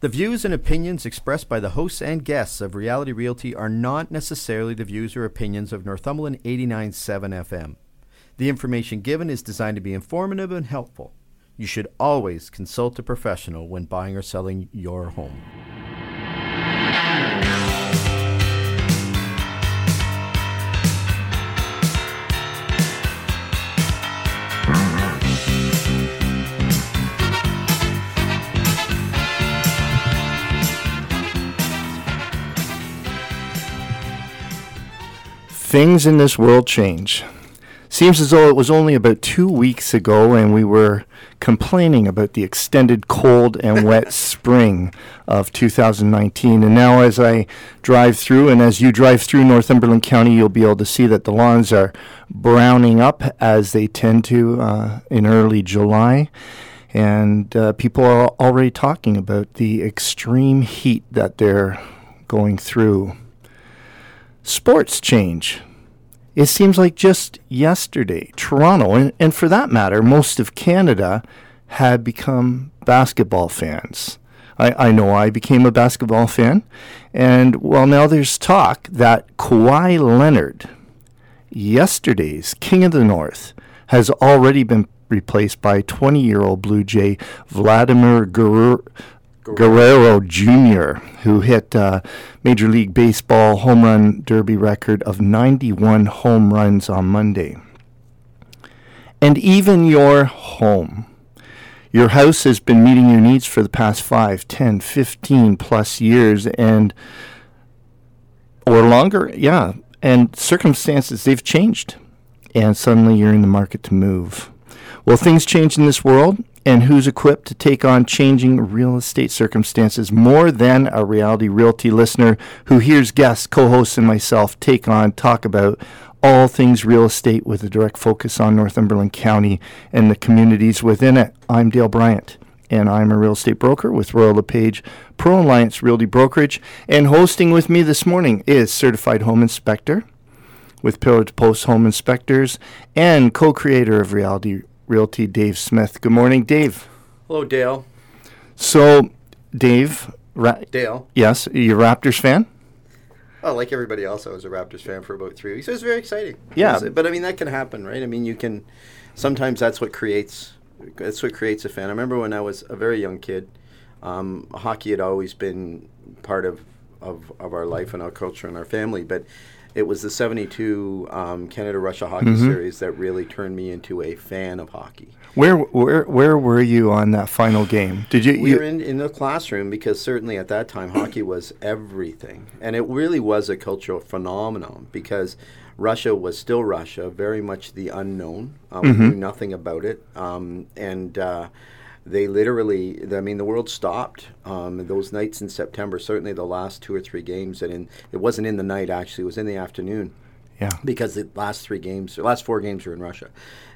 The views and opinions expressed by the hosts and guests of Reality Realty are not necessarily the views or opinions of Northumberland 89.7 FM. The information given is designed to be informative and helpful. You should always consult a professional when buying or selling your home. Things in this world change. Seems as though it was only about two weeks ago and we were complaining about the extended cold and wet spring of 2019. And now, as I drive through, and as you drive through Northumberland County, you'll be able to see that the lawns are browning up as they tend to uh, in early July. And uh, people are already talking about the extreme heat that they're going through. Sports change. It seems like just yesterday, Toronto, and, and for that matter, most of Canada, had become basketball fans. I, I know I became a basketball fan. And well, now there's talk that Kawhi Leonard, yesterday's King of the North, has already been replaced by 20 year old Blue Jay Vladimir Guerrero. Guerrero Jr., who hit uh, Major League Baseball home run derby record of 91 home runs on Monday. And even your home, your house has been meeting your needs for the past 5, 10, 15 plus years and or longer, yeah. And circumstances they've changed. And suddenly you're in the market to move. Well, things change in this world, and who's equipped to take on changing real estate circumstances more than a reality realty listener who hears guests, co hosts, and myself take on, talk about all things real estate with a direct focus on Northumberland County and the communities within it. I'm Dale Bryant, and I'm a real estate broker with Royal LePage Pro Alliance Realty Brokerage. And hosting with me this morning is certified home inspector with Pillar to Post Home Inspectors and co creator of Reality Realty, Dave Smith. Good morning, Dave. Hello, Dale. So, Dave, ra- Dale. yes, you a Raptors fan? Oh, like everybody else, I was a Raptors fan for about three weeks. It was very exciting. Yeah. Was- but I mean, that can happen, right? I mean, you can. Sometimes that's what creates. That's what creates a fan. I remember when I was a very young kid, um, hockey had always been part of, of of our life and our culture and our family, but. It was the '72 um, Canada-Russia hockey Mm-hmm. series that really turned me into a fan of hockey. Where, where, where were you on that final game? Did you? We you were in, in the classroom because certainly at that time hockey was everything. And it really was a cultural phenomenon because Russia was still Russia, very much the unknown. Um, We knew nothing about it. Um, and uh, they literally, I mean, the world stopped um, those nights in September, certainly the last two or three games. And in, it wasn't in the night, actually, it was in the afternoon yeah. because the last three games, the last four games were in Russia,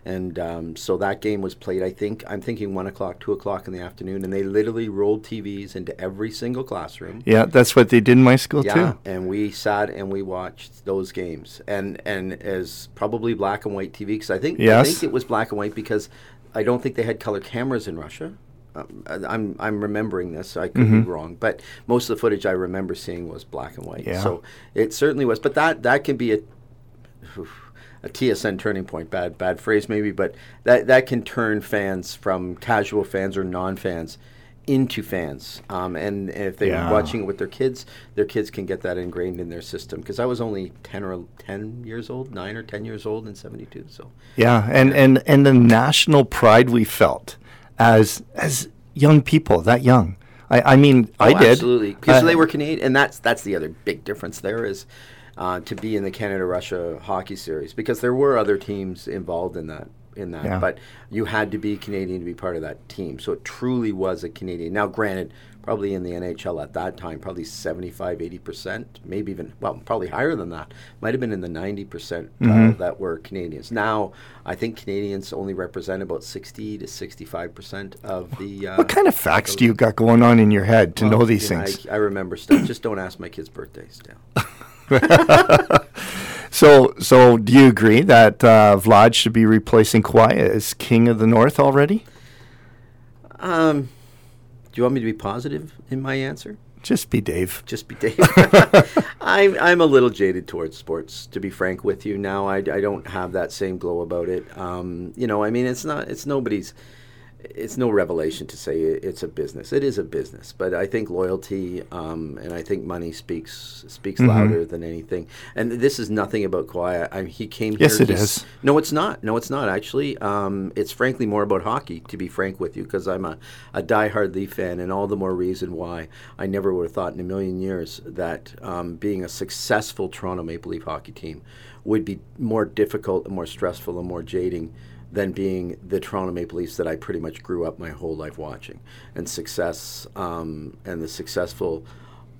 and um, so that game was played. I think I'm thinking one o'clock, two o'clock in the afternoon, and they literally rolled TVs into every single classroom. Yeah, that's what they did in my school Yeah, too. and we sat and we watched those games, and and as probably black and white TV because I think I Yes. think it was black and white because I don't think they had color cameras in Russia. Um, I'm I'm remembering this. I could be wrong, but most of the footage I remember seeing was black and white. Yeah. So it certainly was. But that that can be a a TSN turning point. Bad bad phrase maybe, but that that can turn fans from casual fans or non-fans into fans. Um, and, and if they're Yeah. watching it with their kids, their kids can get that ingrained in their system. Because I was only ten or ten years old, nine or ten years old in '72. So Yeah, and, and, and the national pride we felt as as young people, that young. I, I mean, I Oh, did. absolutely because Uh, they were Canadian, and that's that's the other big difference. There is uh, to be in the Canada Russia hockey series because there were other teams involved in that in that, Yeah. but you had to be Canadian to be part of that team. So it truly was a Canadian. Now, granted, probably in the NHL at that time, probably 75, 80 percent, maybe even well, probably higher than that. Might have been in the ninety percent uh, Mm-hmm. that were Canadians. Now, I think Canadians only represent about sixty to sixty-five percent of the. Uh, What kind of facts do you got going on in your head to know these things? I, I remember stuff. Just don't ask my kids' birthdays, Dale. So, so do you agree that uh, Vlad should be replacing Kawhi as King of the North already? Um, do you want me to be positive in my answer? Just be Dave. Just be Dave. I'm I'm a little jaded towards sports, to be frank with you. Now I, I don't have that same glow about it. Um, you know, I mean, it's not it's nobody's it's no revelation to say it's a business. It is a business, but I think loyalty um, and I think money speaks speaks Mm-hmm. louder than anything. And this is nothing about Kawhi. I, he came Yes, here. it to s- is. No, it's not. No, it's not actually. Um, it's frankly more about hockey, to be frank with you, because I'm a, a diehard Leaf fan, and all the more reason why I never would have thought in a million years that um, being a successful Toronto Maple Leaf hockey team would be more difficult and more stressful and more jading than being the Toronto Maple Leafs that I pretty much grew up my whole life watching, and success um, and the successful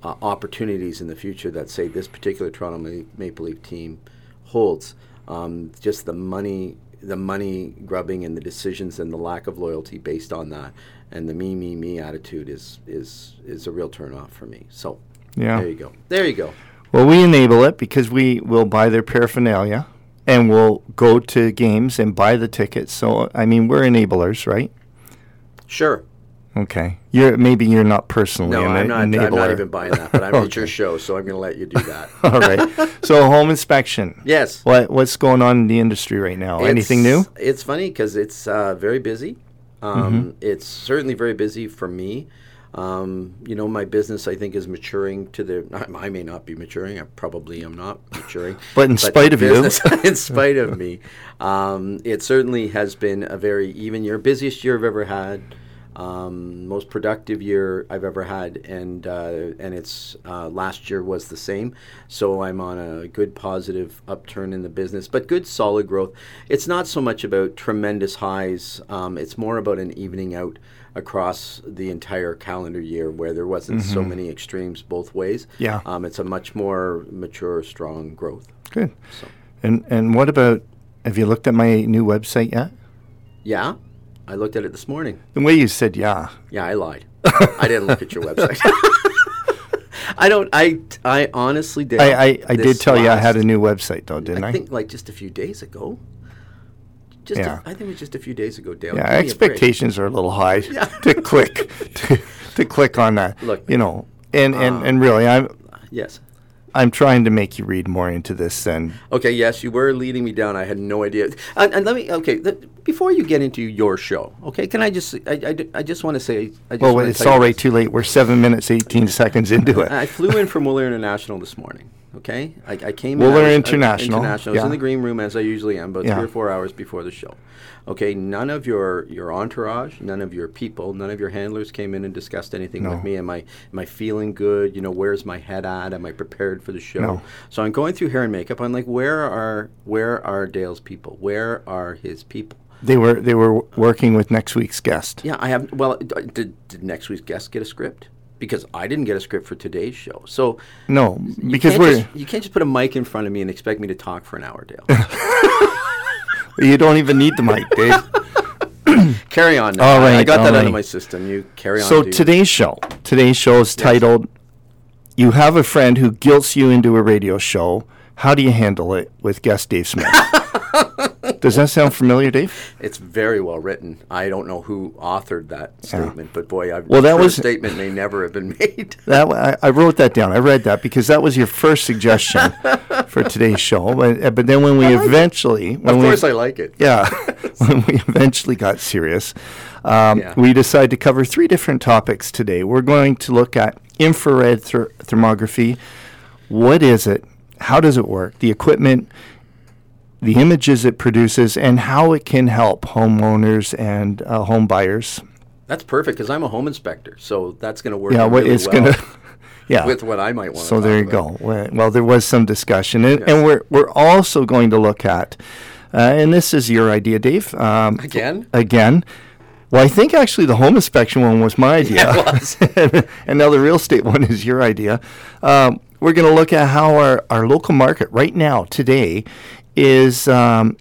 uh, opportunities in the future that say this particular Toronto Ma- Maple Leaf team holds. Um, just the money, the money grubbing, and the decisions, and the lack of loyalty based on that, and the me, me, me attitude is is is a real turnoff for me. So Yeah. there you go. There you go. Well, we enable it because we will buy their paraphernalia and we'll go to games and buy the tickets. So, I mean, we're enablers, right? Sure. Okay. You're maybe you're not personally No, I'm not. enabler. I'm not even buying that. But I'm at your show, so I'm going to let you do that. All right. So, home inspection. yes. What what's going on in the industry right now? Anything new? It's- It's funny because it's uh, very busy. Um, Mm-hmm. It's certainly very busy for me. Um, you know, my business I think is maturing to the. I, I may not be maturing. I probably am not maturing. But in spite the of you. in spite of me, um, it certainly has been a very even year, busiest year I've ever had. Um, most productive year I've ever had, and uh, and it's uh, last year was the same. So I'm on a good positive upturn in the business, but good solid growth. It's not so much about tremendous highs. Um, it's more about an evening out across the entire calendar year, where there wasn't so many extremes both ways. Yeah. um, it's a much more mature, strong growth. Good. So And and what about have you looked at my new website yet? yeah, I looked at it this morning. The way you said yeah. Yeah, I lied. I didn't look at your website. I don't. I I honestly did. I, I, I did tell you I had a new website though, didn't I? I think like just a few days ago. Just Yeah. a, I think it was just a few days ago, Dale. yeah, expectations are a little high to click to, to click on that. Look, you know, and, and, um, and really I'm Yes. I'm trying to make you read more into this than Okay. Yes, you were leading me down. I had no idea. And, and let me. Okay. th- before you get into your show, okay, can I just? I, I, I just want to say. I just well it's already this. too late. We're seven minutes eighteen seconds into it. I flew in from Wooler International this morning. Okay, I, I came. Wooler in, I was- I- International, International. I was in the green room as I usually am, about Yeah. three or four hours before the show. Okay, none of your your entourage, none of your people, none of your handlers came in and discussed anything No. with me. Am I am I feeling good? You know, where's my head at? Am I prepared for the show? No. So I'm going through hair and makeup. I'm like, where are where are Dale's people? Where are his people? They were they were working with next week's guest. Yeah, I have. Well, did did next week's guest get a script? Because I didn't get a script for today's show. So No, because we're just, you can't just put a mic in front of me and expect me to talk for an hour, Dale. you don't even need the mic, Dave. carry on. Now. All I- I got that out of my system. You carry on. So dude. today's show, today's show is titled "You Have a Friend Who Guilts You into a Radio Show. How do you handle it?" with guest Dave Smith. Does that sound familiar, Dave? it's very well written. I don't know who authored that statement, but boy, I, Well, that was- a statement may never have been made. That I, I wrote that down. I read that because that was your first suggestion for today's show. But, uh, but then when we eventually, when of we, course, I like it. yeah, when we eventually got serious, um, Yeah. we decided to cover three different topics today. We're going to look at infrared ther- thermography. What is it? How does it work? The equipment, the images it produces, and how it can help homeowners and uh, home buyers. That's perfect because I'm a home inspector, so that's going to work. Yeah, really it's well going to. Yeah. with what I might want. So there you go. Well, there was some discussion, and, and we're we're also going to look at, uh, and this is your idea, Dave. Um, Again? Again. Well, I think actually the home inspection one was my idea, and now the real estate one is your idea. Um, we're going to look at how our, our local market right now today is um,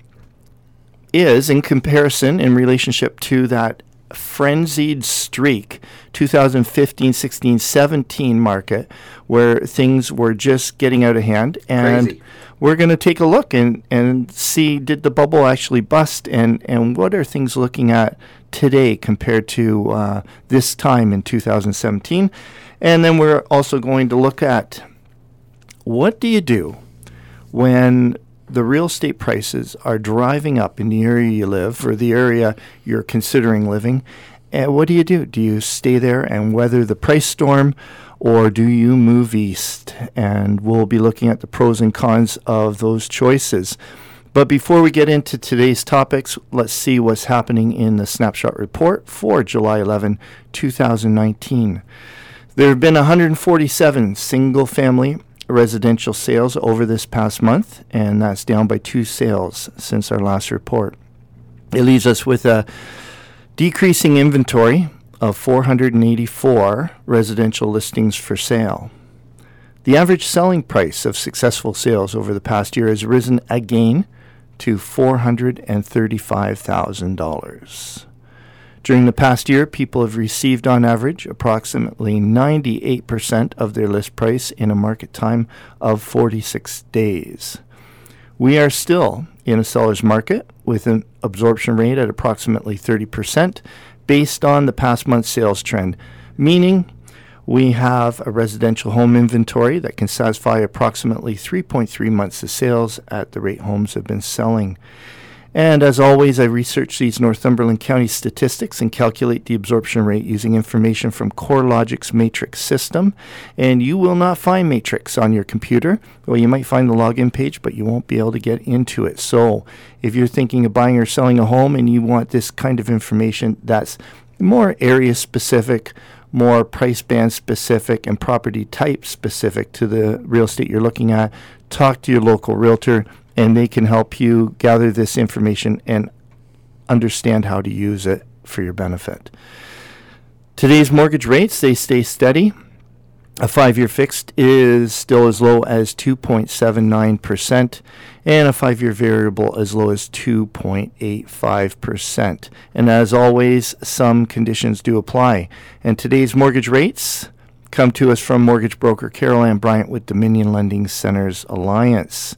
is in comparison in relationship to that frenzied streak 2015 16 17 market where things were just getting out of hand and Crazy. we're going to take a look and, and see did the bubble actually bust and, and what are things looking at today compared to uh, this time in 2017. And then we're also going to look at what do you do when the real estate prices are driving up in the area you live or the area you're considering living. And what do you do? Do you stay there and weather the price storm, or do you move east? And we'll be looking at the pros and cons of those choices. But before we get into today's topics, let's see what's happening in the snapshot report for July 11, 2019. There have been 147 single family residential sales over this past month, and that's down by two sales since our last report. It leaves us with a decreasing inventory of 484 residential listings for sale. The average selling price of successful sales over the past year has risen again to $435,000. During the past year, people have received on average approximately 98% of their list price in a market time of 46 days. We are still in a seller's market with an absorption rate at approximately 30% based on the past month's sales trend, meaning we have a residential home inventory that can satisfy approximately 3.3 months of sales at the rate homes have been selling. And as always, I research these Northumberland County statistics and calculate the absorption rate using information from CoreLogic's Matrix system. And you will not find Matrix on your computer. Well, you might find the login page, but you won't be able to get into it. So if you're thinking of buying or selling a home and you want this kind of information that's more area specific, more price band specific, and property type specific to the real estate you're looking at, talk to your local realtor and they can help you gather this information and understand how to use it for your benefit. Today's mortgage rates, they stay steady. A five year fixed is still as low as 2.79%, and a five year variable as low as 2.85%. And as always, some conditions do apply. And today's mortgage rates come to us from mortgage broker Carol Ann Bryant with Dominion Lending Centers Alliance.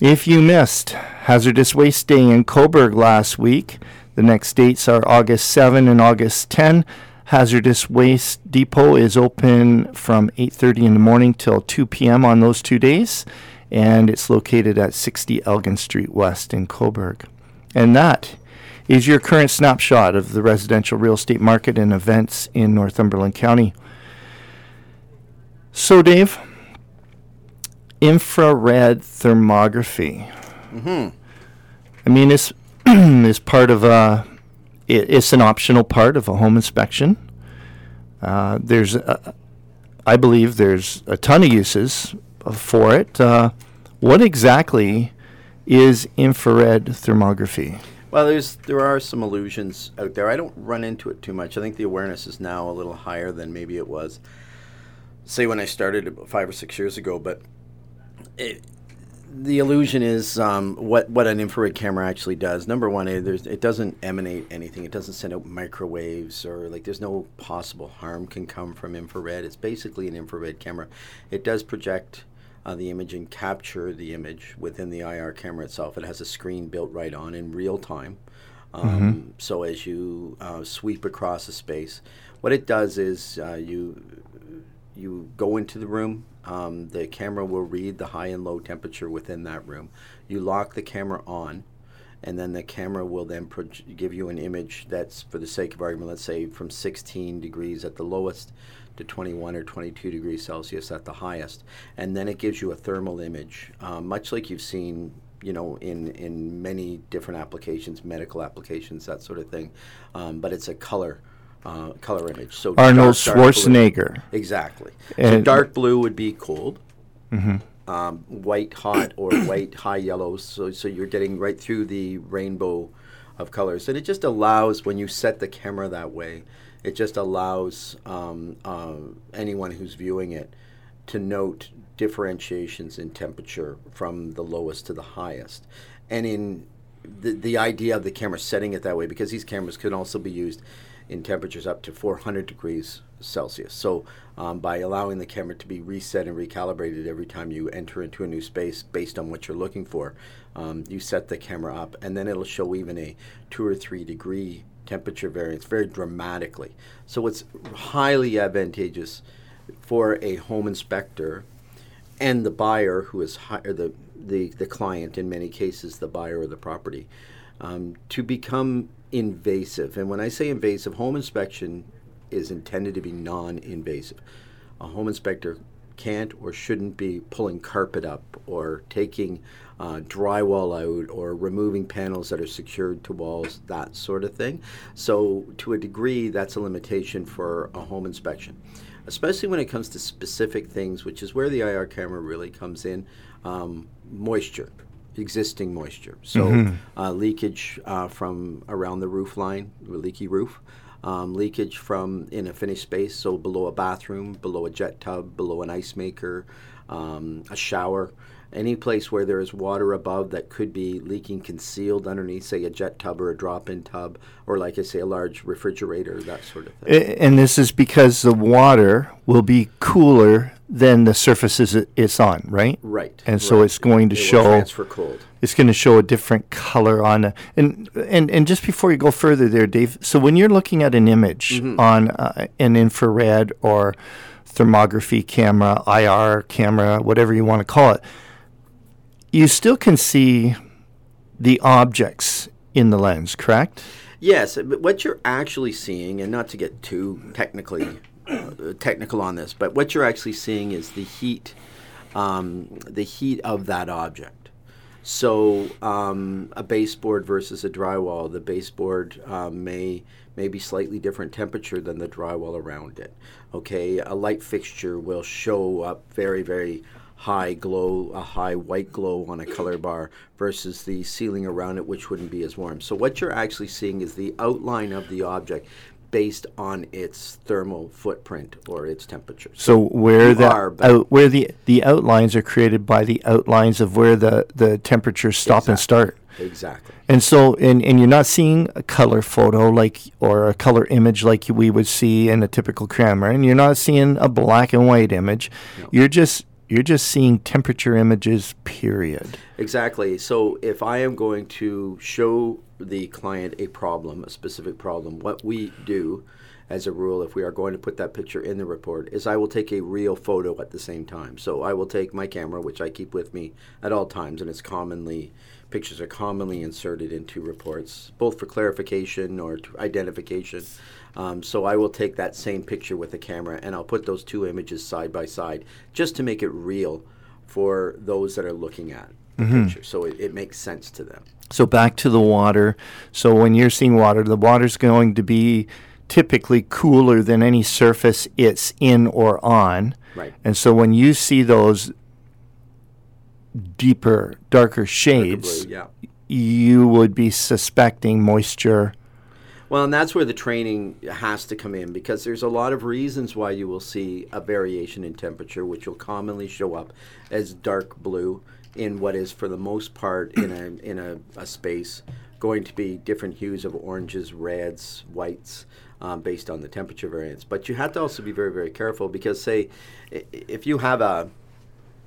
If you missed Hazardous Waste Day in Cobourg last week, the next dates are August 7 and August 10. Hazardous Waste Depot is open from 8:30 in the morning till 2 p.m. on those two days, and it's located at 60 Elgin Street West in Cobourg. And that is your current snapshot of the residential real estate market and events in Northumberland County. So, Dave, infrared thermography. Mm-hmm. I mean, it's is part of a. It, it's an optional part of a home inspection. Uh, there's, a, I believe, there's a ton of uses for it. Uh, what exactly is infrared thermography? Well, there's there are some illusions out there. I don't run into it too much. I think the awareness is now a little higher than maybe it was, say, when I started about five or six years ago. But it, the illusion is um, what what an infrared camera actually does. Number one, it, it doesn't emanate anything. It doesn't send out microwaves or like there's no possible harm can come from infrared. It's basically an infrared camera. It does project uh, the image and capture the image within the IR camera itself. It has a screen built right on in real time. Um, mm-hmm. So as you uh, sweep across a space, what it does is uh, you you go into the room um, the camera will read the high and low temperature within that room. You lock the camera on, and then the camera will then pro- give you an image that's, for the sake of argument, let's say from 16 degrees at the lowest to 21 or 22 degrees Celsius at the highest. And then it gives you a thermal image, um, much like you've seen you know, in, in many different applications, medical applications, that sort of thing. Um, but it's a color uh, color image. So Arnold dark, Schwarzenegger. Exactly. And so dark blue would be cold. Mm-hmm. Um, white hot or white high yellow. So so you're getting right through the rainbow of colors, and it just allows when you set the camera that way, it just allows um, uh, anyone who's viewing it to note differentiations in temperature from the lowest to the highest, and in the, the idea of the camera setting it that way because these cameras can also be used in temperatures up to 400 degrees Celsius. So, um, by allowing the camera to be reset and recalibrated every time you enter into a new space based on what you're looking for, um, you set the camera up, and then it'll show even a two or three degree temperature variance very dramatically. So it's highly advantageous for a home inspector and the buyer who is hi- the, the the client in many cases the buyer of the property um, to become invasive. And when I say invasive, home inspection is intended to be non-invasive. A home inspector can't or shouldn't be pulling carpet up or taking uh, drywall out or removing panels that are secured to walls, that sort of thing. So, to a degree, that's a limitation for a home inspection, especially when it comes to specific things, which is where the IR camera really comes in um, moisture. Existing moisture, so uh, leakage uh, from around the roof line, a leaky roof, um, leakage from in a finished space, so below a bathroom, below a jet tub, below an ice maker, um, a shower, any place where there is water above that could be leaking concealed underneath, say a jet tub or a drop-in tub, or like I say, a large refrigerator, that sort of thing. And this is because the water will be cooler than the surfaces it- it's on, right? right. And so right. it's going to It show transfer cold. it's going to show a different color on a, and and and just before you go further there Dave so when you're looking at an image on uh, an infrared or thermography camera IR camera whatever you want to call it you still can see the objects in the lens correct Yes, but what you're actually seeing, and not to get too technically uh, technical on this, but what you're actually seeing is the heat, um, the heat of that object. So um, a baseboard versus a drywall, the baseboard um, may may be slightly different temperature than the drywall around it. Okay, a light fixture will show up very very high glow, a high white glow on a color bar versus the ceiling around it, which wouldn't be as warm. So what you're actually seeing is the outline of the object based on its thermal footprint or its temperature. so where the out, where the the outlines are created by the outlines of where the the temperatures stop and start Exactly. And so, and, and you're not seeing a color photo like, or a color image like we would see in a typical camera, and you're not seeing a black and white image. You're just, you're just seeing temperature images. Period. Exactly. So if I am going to show the client a problem, a specific problem, what we do as a rule, if we are going to put that picture in the report, is I will take a real photo at the same time. So I will take my camera, which I keep with me at all times, and it's commonly, pictures are commonly inserted into reports, both for clarification or identification. Um, so I will take that same picture with the camera and I'll put those two images side by side just to make it real for those that are looking at the picture. So it, it makes sense to them. So back to the water. So when you're seeing water, the water's going to be typically cooler than any surface it's in or on. Right. And so when you see those deeper, darker Darker shades, blue, yeah. you would be suspecting moisture. Well, and that's where the training has to come in because there's a lot of reasons why you will see a variation in temperature, which will commonly show up as dark blue in what is, for the most part, in a in a, a space going to be different hues of oranges, reds, whites, um, based on the temperature variance. But you have to also be very very careful because, say, if you have a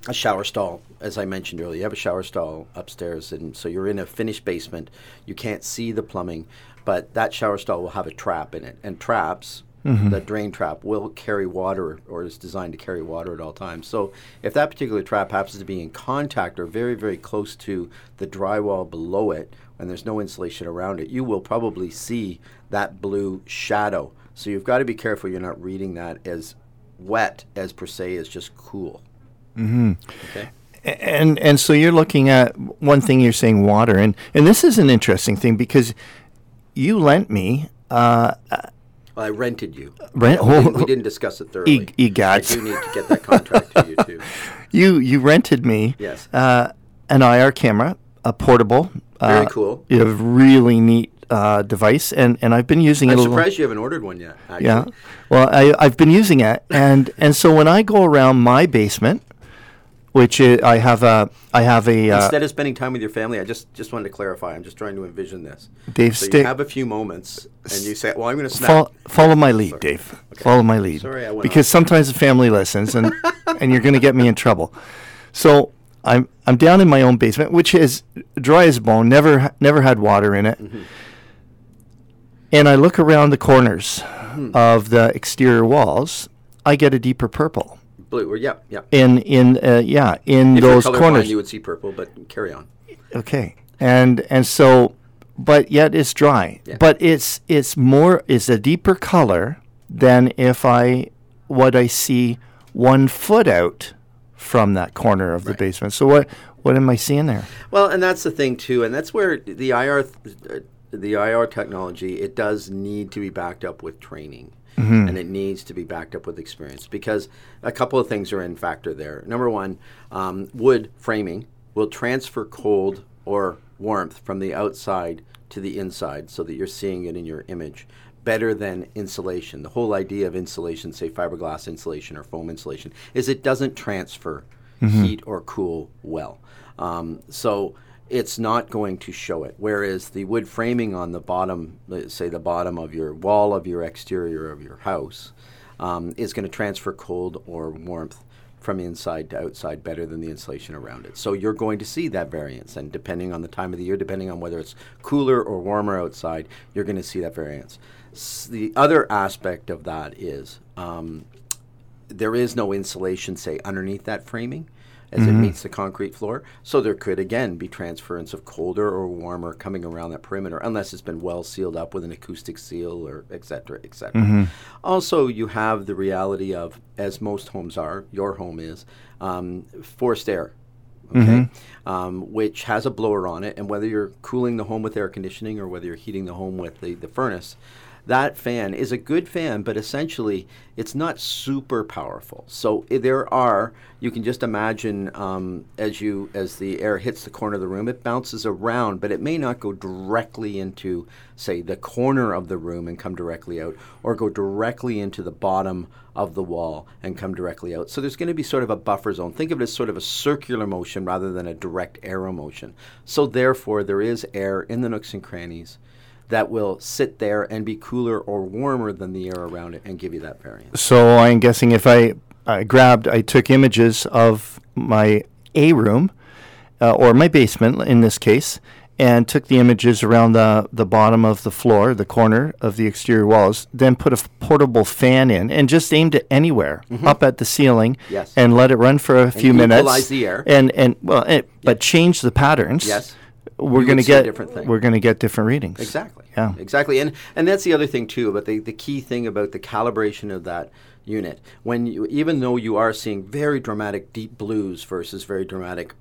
a shower stall, as I mentioned earlier. You have a shower stall upstairs, and so you're in a finished basement. You can't see the plumbing, but that shower stall will have a trap in it, and traps. Mm-hmm. The drain trap will carry water, or is designed to carry water at all times. So, if that particular trap happens to be in contact or very, very close to the drywall below it, and there's no insulation around it, you will probably see that blue shadow. So, you've got to be careful you're not reading that as wet as per se as just cool. Mm-hmm. Okay. And and so you're looking at one thing you're saying water and and this is an interesting thing because you lent me uh, Well, I rented you. Rent- We, didn't, oh. we didn't discuss it thoroughly. E- egads. I do need to get that contract to you too. you you rented me Yes. uh, an IR camera, a portable. Very uh, cool. You have really neat uh, device, and, and I've been using I'm it. a little- surprised you haven't ordered one yet. Actually. Yeah. Well, I, I've been using it, and and so when I go around my basement, which i I have a I have a uh, Instead of spending time with your family, I just just wanted to clarify. I'm just trying to envision this. Dave so you have a few moments, and you say, "Well, I'm going to snap." Fol- follow my lead, Dave. Follow my lead. Sorry, I went because off. sometimes the family listens, and and you're going to get me in trouble. So I'm I'm down in my own basement, which is dry as bone. Never never had water in it. Mm-hmm. and I look around the corners Hmm. of the exterior walls, I get a deeper purple. Blue, or yeah, yeah. In in uh, yeah in If those corners. you would see purple, but carry on. Okay. And and so but yet it's dry. Yeah. But it's it's more it's a deeper color than if I what I see one foot out from that corner of the basement. So what what am I seeing there? Well, and that's the thing too, and that's where the IR, th- the IR technology, it does need to be backed up with training, and it needs to be backed up with experience because a couple of things are in factor there. Number one, um, wood framing will transfer cold or warmth from the outside to the inside, so that you're seeing it in your image better than insulation. The whole idea of insulation, say fiberglass insulation or foam insulation, is it doesn't transfer heat or cool well. Um, so it's not going to show it. Whereas the wood framing on the bottom, let's say the bottom of your wall of your exterior of your house, um, is going to transfer cold or warmth from inside to outside better than the insulation around it. So you're going to see that variance, and depending on the time of the year, depending on whether it's cooler or warmer outside, you're going to see that variance. S- the other aspect of that is um, there is no insulation, say, underneath that framing as it meets the concrete floor. So there could, again, be transference of colder or warmer coming around that perimeter, unless it's been well sealed up with an acoustic seal or et cetera, et cetera. Also, you have the reality of, as most homes are, your home is, um, forced air. Okay, um, which has a blower on it, and whether you're cooling the home with air conditioning or whether you're heating the home with the, the furnace, that fan is a good fan, but essentially it's not super powerful. So there are you can just imagine um, as you as the air hits the corner of the room, it bounces around, but it may not go directly into say the corner of the room and come directly out, or go directly into the bottom of the wall and come directly out. So there's going to be sort of a buffer zone. Think of it as sort of a circular motion rather than a direct arrow motion. So therefore, there is air in the nooks and crannies that will sit there and be cooler or warmer than the air around it and give you that variance. So I'm guessing if I, I grabbed, I took images of my A room, uh, or my basement in this case, and took the images around the, the bottom of the floor, the corner of the exterior walls, then put a f- portable fan in and just aimed it anywhere up at the ceiling Mm-hmm. Yes. and let it run for a few minutes. equalize the air. And, and well, it, but change the patterns. Yes. We're going to would get different thing. we're going to get different readings. Exactly. Yeah. Exactly. And and that's the other thing too. But the, the key thing about the calibration of that unit, when you even though you are seeing very dramatic deep blues versus very dramatic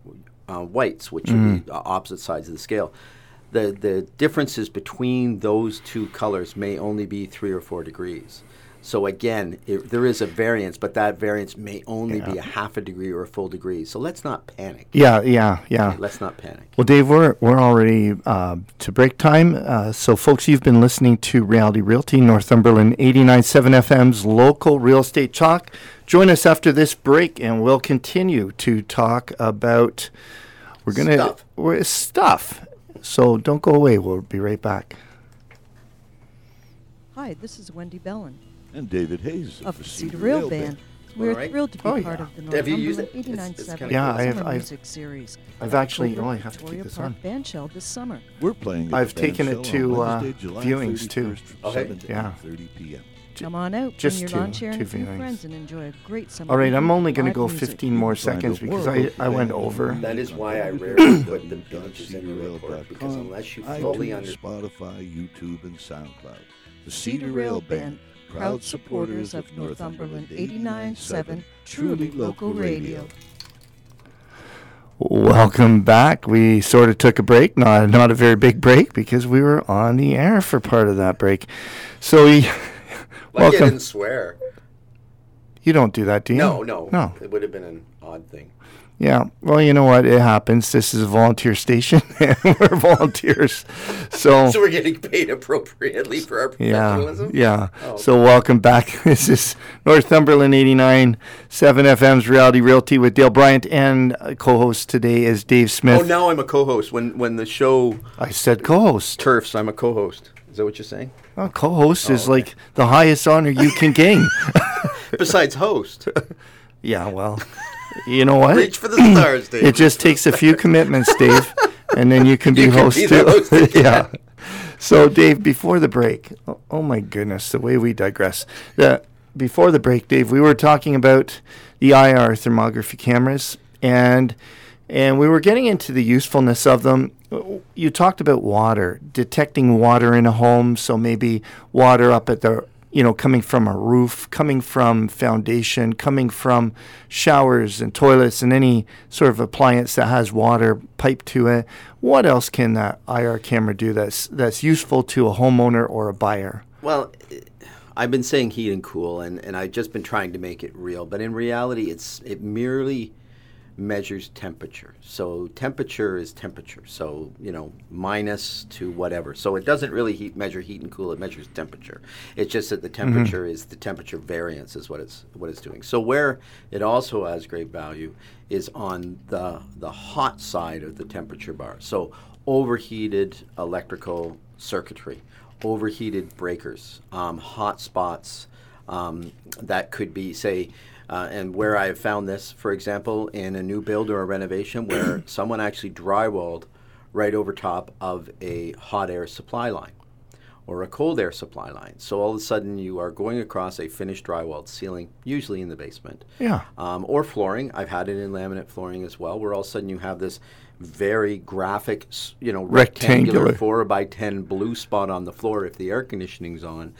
uh, whites, which are the uh, opposite sides of the scale, the the differences between those two colors may only be three or four degrees. So again, it, there is a variance, but that variance may only be a half a degree or a full degree. So let's not panic. Yeah, yeah, yeah. Let's not panic. Well, Dave, we're we're already uh, to break time. Uh, so, folks, you've been listening to Reality Realty, Northumberland 89.7 FM's local real estate talk. Join us after this break, and we'll continue to talk about we're gonna Stuff. We're, stuff. So don't go away. We'll be right back. Hi, this is Wendy Bellin And David Hayes of the Cedar Rail Band. We're Alright. thrilled to be Oh, part yeah. of the Have you used Northumberland it? It's- it's 89.7 kinda Yeah. I have- Summer I've- Music Series. I've actually- October oh, I have to Victoria keep this Park on. Bandshell this summer. We're playing. I've the taken it Bandshell to, on uh, Wednesday, July viewings, too. 31st from Okay. 7 to Yeah. 8:30 p.m. Come on out, just bring your two- lawn chair and two a few viewings. friends and enjoy a great summer. All right, I'm only going to live go music. 15 more You can find seconds because I, I went over. That is why I rarely put the images in the report because unless you iTunes, fully under Spotify, YouTube, and SoundCloud. The Cedar Rail Band, proud supporters of Northumberland 89.7, truly local radio. Welcome back. We sort of took a break, not not a very big break because we were on the air for part of that break. So we Lucky I welcome. didn't swear. You don't do that, do you? No, no, no. It would have been an odd thing. Yeah. Well, you know what? It happens. This is a volunteer station, and we're volunteers. So So we're getting paid appropriately for our yeah, professionalism. yeah. Oh, So welcome back. This is Northumberland 89 7 FM's Reality Realty with Dale Bryant, and uh, co-host today is Dave Smith. Oh, now I'm a co-host. When when the show I said co-host. turfs, I'm a co-host. Is that what you're saying? Well, co-host is okay. like the highest honor you can gain. Besides host, Yeah, well, you know what? reach for the stars, Dave. It just takes a few commitments, Dave, and then you can be You can host be too. host yeah. so, Dave, before the break, oh, oh my goodness, the way we digress. The, before the break, Dave, we were talking about the IR thermography cameras, and and we were getting into the usefulness of them. You talked about water, detecting water in a home, so maybe water up at the you know, coming from a roof, coming from foundation, coming from showers and toilets and any sort of appliance that has water piped to it. What else can that IR camera do that's that's useful to a homeowner or a buyer? Well, I've been saying heat and cool, and, and I've just been trying to make it real. But in reality, it's it merely measures temperature. So temperature is temperature. So you know minus to whatever. So it doesn't really heat, measure heat and cool. It measures temperature. It's just that the temperature mm-hmm. is the temperature variance is what it's what it's doing. So where it also has great value is on the the hot side of the temperature bar. So overheated electrical circuitry, overheated breakers, um, hot spots. Um, that could be say uh, and where I have found this, for example, in a new build or a renovation where someone actually drywalled right over top of a hot air supply line or a cold air supply line. So all of a sudden you are going across a finished drywalled ceiling, usually in the basement. Yeah. Um, or flooring. I've had it in laminate flooring as well, where all of a sudden you have this very graphic, you know, rectangular, rectangular four by ten blue spot on the floor if the air conditioning's on.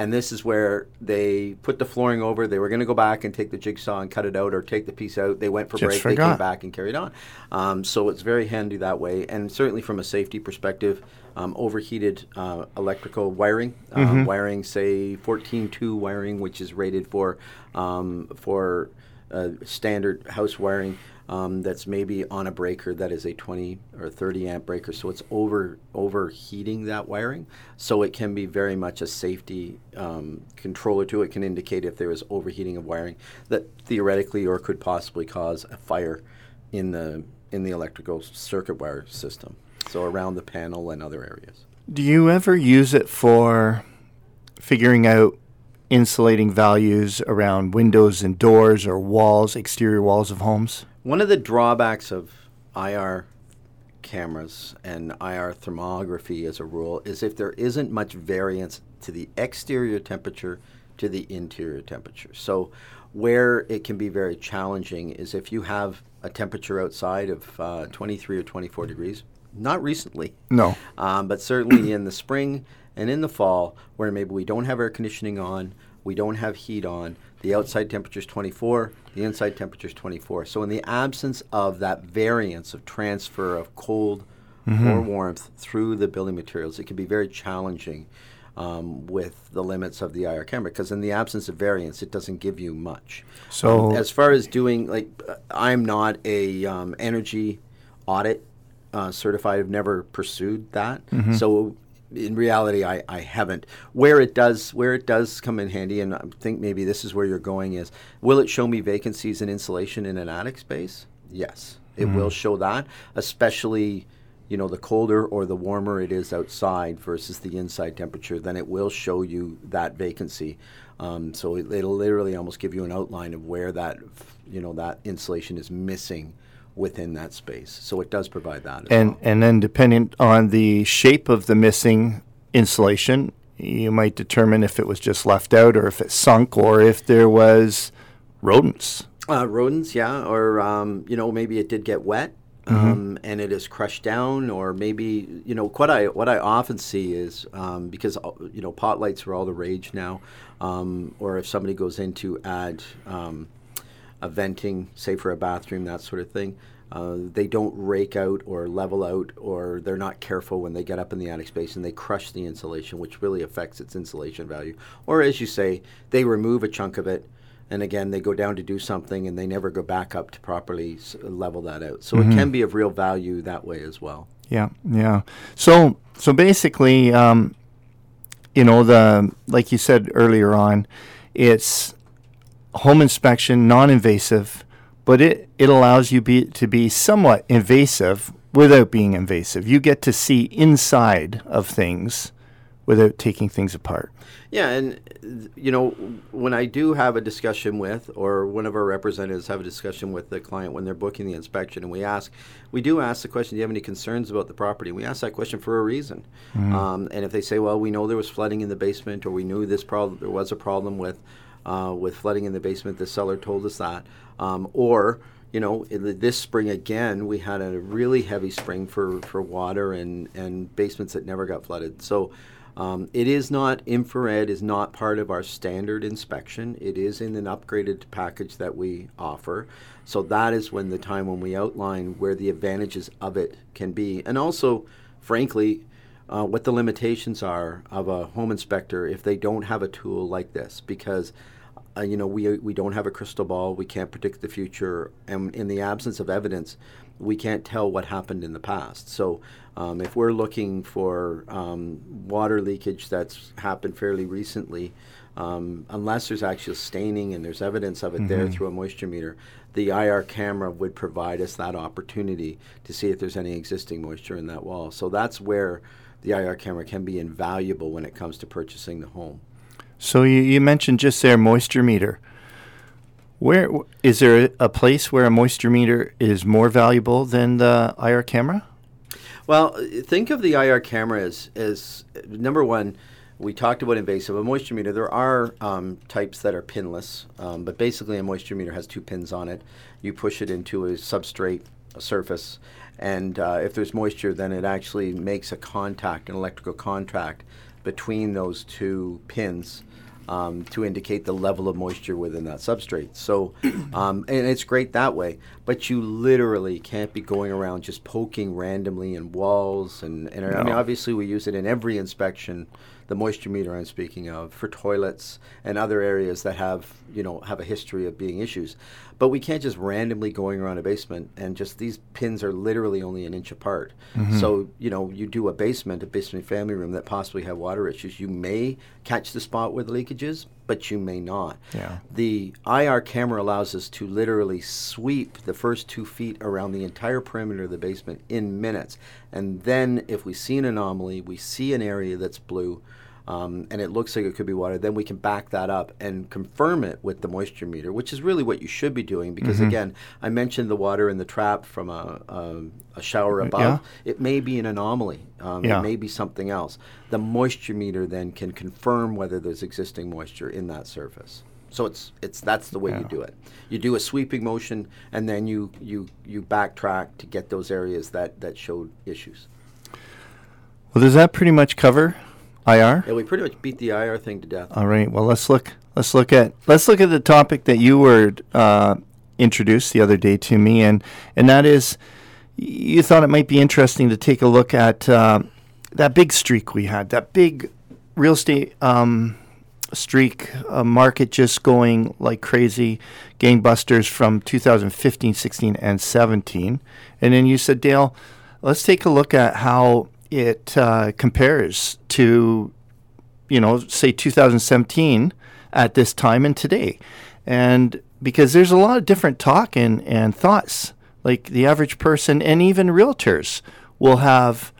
And this is where they put the flooring over. They were going to go back and take the jigsaw and cut it out or take the piece out. They went for Just break. Forgot. They came back and carried on. Um, so it's very handy that way. And certainly from a safety perspective, um, overheated uh, electrical wiring, uh, mm-hmm. wiring, say 14.2 wiring, which is rated for um, for uh, standard house wiring um, that's maybe on a breaker that is a 20 or 30 amp breaker. So it's over overheating that wiring. So it can be very much a safety um, controller to it. Can indicate if there is overheating of wiring that theoretically or could possibly cause a fire in the in the electrical circuit wire system. So around the panel and other areas. Do you ever use it for figuring out insulating values around windows and doors or walls, exterior walls of homes? One of the drawbacks of IR cameras and IR thermography as a rule is if there isn't much variance to the exterior temperature to the interior temperature. So, where it can be very challenging is if you have a temperature outside of uh, 23 or 24 degrees, not recently. No. Um, but certainly in the spring and in the fall, where maybe we don't have air conditioning on, we don't have heat on, the outside temperature is 24, the inside temperature is 24. So, in the absence of that variance of transfer of cold mm-hmm. or warmth through the building materials, it can be very challenging um, with the limits of the IR camera because, in the absence of variance, it doesn't give you much. So, um, as far as doing, like, I'm not a um, energy audit uh, certified. I've never pursued that. Mm-hmm. So in reality, I, I haven't. Where it does where it does come in handy, and I think maybe this is where you're going is, will it show me vacancies and insulation in an attic space? Yes, it mm-hmm. will show that, especially you know the colder or the warmer it is outside versus the inside temperature. Then it will show you that vacancy. Um, so it, it'll literally almost give you an outline of where that you know that insulation is missing within that space. So it does provide that. and well. and then depending on the shape of the missing insulation, you might determine if it was just left out or if it sunk or if there was rodents. Uh, rodents, yeah, or um, you know maybe it did get wet. Mm-hmm. Um, and it is crushed down, or maybe you know what I what I often see is um, because uh, you know pot lights are all the rage now, um, or if somebody goes in to add um, a venting, say for a bathroom, that sort of thing. Uh, they don't rake out or level out, or they're not careful when they get up in the attic space and they crush the insulation, which really affects its insulation value. Or, as you say, they remove a chunk of it, and again, they go down to do something and they never go back up to properly s- level that out. So mm-hmm. it can be of real value that way as well. Yeah, yeah. So, so basically, um, you know, the like you said earlier on, it's home inspection, non-invasive, but it, it allows you be, to be somewhat invasive without being invasive. You get to see inside of things without taking things apart. Yeah, and you know, when I do have a discussion with, or one of our representatives have a discussion with the client when they're booking the inspection, and we ask, we do ask the question, do you have any concerns about the property? We ask that question for a reason. Um, and if they say, well, we know there was flooding in the basement, or we knew this problem, there was a problem with, uh, with flooding in the basement, the seller told us that, um, or you know, this spring again, we had a really heavy spring for, for water and, and basements that never got flooded. So um, it is not, infrared is not part of our standard inspection. It is in an upgraded package that we offer. So that is when the time when we outline where the advantages of it can be. And also, frankly, uh, what the limitations are of a home inspector if they don't have a tool like this. Because uh, you know, we, we don't have a crystal ball. We can't predict the future. And in the absence of evidence, we can't tell what happened in the past. So um, if we're looking for um, water leakage that's happened fairly recently, um, unless there's actual staining and there's evidence of it there through a moisture meter, the IR camera would provide us that opportunity to see if there's any existing moisture in that wall. So that's where the IR camera can be invaluable when it comes to purchasing the home. So you, you mentioned just there moisture meter. Where is there a place where a moisture meter is more valuable than the IR camera? Well, think of the IR camera as, as number one. We talked about invasive. A moisture meter. There are um, types that are pinless, um, but basically a moisture meter has two pins on it. You push it into a substrate a surface, and uh, if there's moisture, then it actually makes a contact, an electrical contact, between those two pins um, to indicate the level of moisture within that substrate. So, um, and it's great that way. But you literally can't be going around just poking randomly in walls. And, and I mean, obviously, we use it in every inspection. The moisture meter I'm speaking of for toilets and other areas that have you know have a history of being issues, but we can't just randomly going around a basement and just these pins are literally only an inch apart. Mm-hmm. So you know you do a basement, a basement family room that possibly have water issues. You may catch the spot where the leakage is, but you may not. Yeah. The IR camera allows us to literally sweep the first two feet around the entire perimeter of the basement in minutes. And then, if we see an anomaly, we see an area that's blue, um, and it looks like it could be water, then we can back that up and confirm it with the moisture meter, which is really what you should be doing. Because, again, I mentioned the water in the trap from a, a, a shower above. yeah. It may be an anomaly, um, Yeah. it may be something else. The moisture meter then can confirm whether there's existing moisture in that surface. So it's it's that's the way you do it. You do a sweeping motion, and then you you you backtrack to get those areas that that showed issues. Well, does that pretty much cover IR? Yeah, we pretty much beat the IR thing to death. All right. Well, let's look. Let's look at let's look at the topic that you were uh, introduced the other day to me, and and that is, you thought it might be interesting to take a look at uh, that big streak we had, that big real estate um, streak, uh, market just going like crazy, gangbusters from 2015, 16, and 17, and then you said, Dale, let's take a look at how it uh, compares to you know, say 2017 at this time and today. And because there's a lot of different talk and, and thoughts, like the average person and even realtors will have